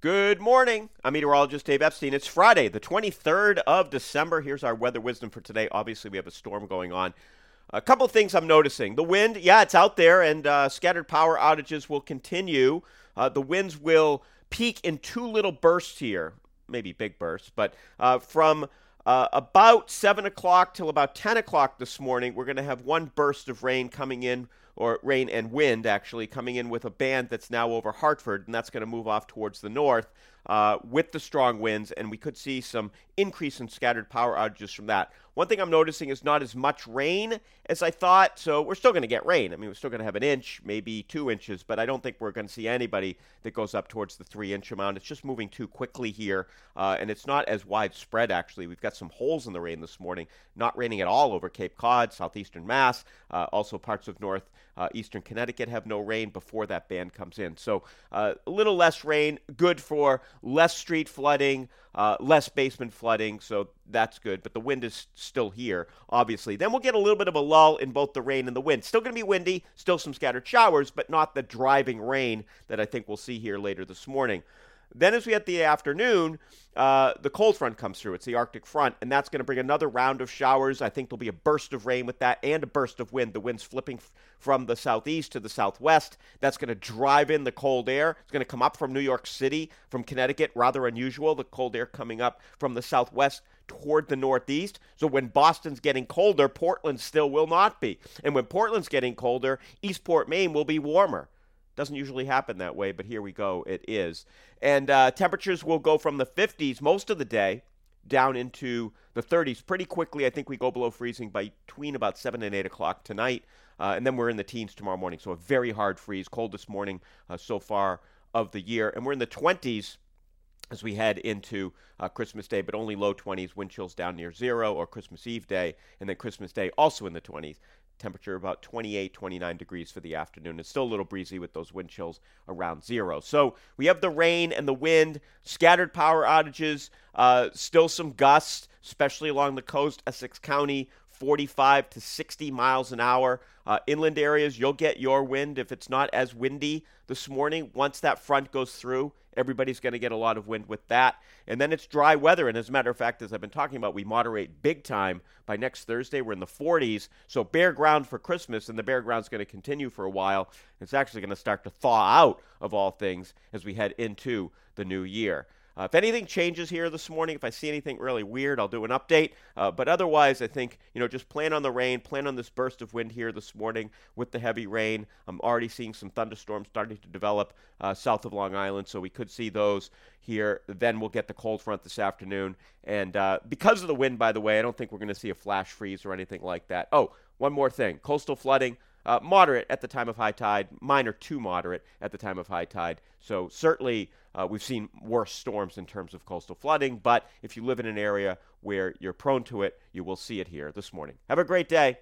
Good morning. I'm meteorologist Dave Epstein. It's Friday, the 23rd of December. Here's our weather wisdom for today. Obviously, we have a storm going on. A couple things I'm noticing. The wind, yeah, it's out there, and uh, scattered power outages will continue. Uh, the winds will peak in two little bursts here, maybe big bursts, but uh, from uh, about 7 o'clock till about 10 o'clock this morning, we're going to have one burst of rain coming in or rain and wind actually coming in with a band that's now over Hartford, and that's going to move off towards the north uh, with the strong winds, and we could see some increase in scattered power outages from that. One thing I'm noticing is not as much rain as I thought, so we're still going to get rain. I mean, we're still going to have an inch, maybe two inches, but I don't think we're going to see anybody that goes up towards the three inch amount. It's just moving too quickly here, uh, and it's not as widespread, actually. We've got some holes in the rain this morning, not raining at all over Cape Cod, southeastern Mass, uh, also parts of north. Uh, eastern Connecticut have no rain before that band comes in. So uh, a little less rain, good for less street flooding, uh, less basement flooding, so that's good. But the wind is still here, obviously. Then we'll get a little bit of a lull in both the rain and the wind. Still going to be windy, still some scattered showers, but not the driving rain that I think we'll see here later this morning. Then, as we hit the afternoon, uh, the cold front comes through. It's the Arctic front, and that's going to bring another round of showers. I think there'll be a burst of rain with that and a burst of wind. The wind's flipping f- from the southeast to the southwest. That's going to drive in the cold air. It's going to come up from New York City, from Connecticut. Rather unusual, the cold air coming up from the southwest toward the northeast. So when Boston's getting colder, Portland still will not be. And when Portland's getting colder, Eastport, Maine will be warmer. Doesn't usually happen that way, but here we go. It is. And uh, temperatures will go from the 50s most of the day down into the 30s pretty quickly. I think we go below freezing by between about 7 and 8 o'clock tonight. Uh, and then we're in the teens tomorrow morning. So a very hard freeze, coldest morning uh, so far of the year. And we're in the 20s as we head into uh, Christmas Day, but only low 20s, wind chills down near zero, or Christmas Eve day, and then Christmas Day also in the 20s temperature about 28, 29 degrees for the afternoon. It's still a little breezy with those wind chills around zero. So we have the rain and the wind, scattered power outages, uh, still some gusts, especially along the coast, Essex County, 45 to 60 miles an hour. Uh, inland areas, you'll get your wind if it's not as windy this morning. Once that front goes through, everybody's going to get a lot of wind with that. And then it's dry weather. And as a matter of fact, as I've been talking about, we moderate big time. By next Thursday, we're in the 40s. So bare ground for Christmas, and the bare ground's going to continue for a while. It's actually going to start to thaw out, of all things, as we head into the new year. Uh, if anything changes here this morning, if I see anything really weird, I'll do an update. Uh, but otherwise, I think, you know, just plan on the rain, plan on this burst of wind here this morning with the heavy rain. I'm already seeing some thunderstorms starting to develop uh, south of Long Island, so we could see those here. Then we'll get the cold front this afternoon. And uh, because of the wind, by the way, I don't think we're going to see a flash freeze or anything like that. Oh, one more thing coastal flooding. Uh, moderate at the time of high tide, minor to moderate at the time of high tide. So certainly uh, we've seen worse storms in terms of coastal flooding, but if you live in an area where you're prone to it, you will see it here this morning. Have a great day.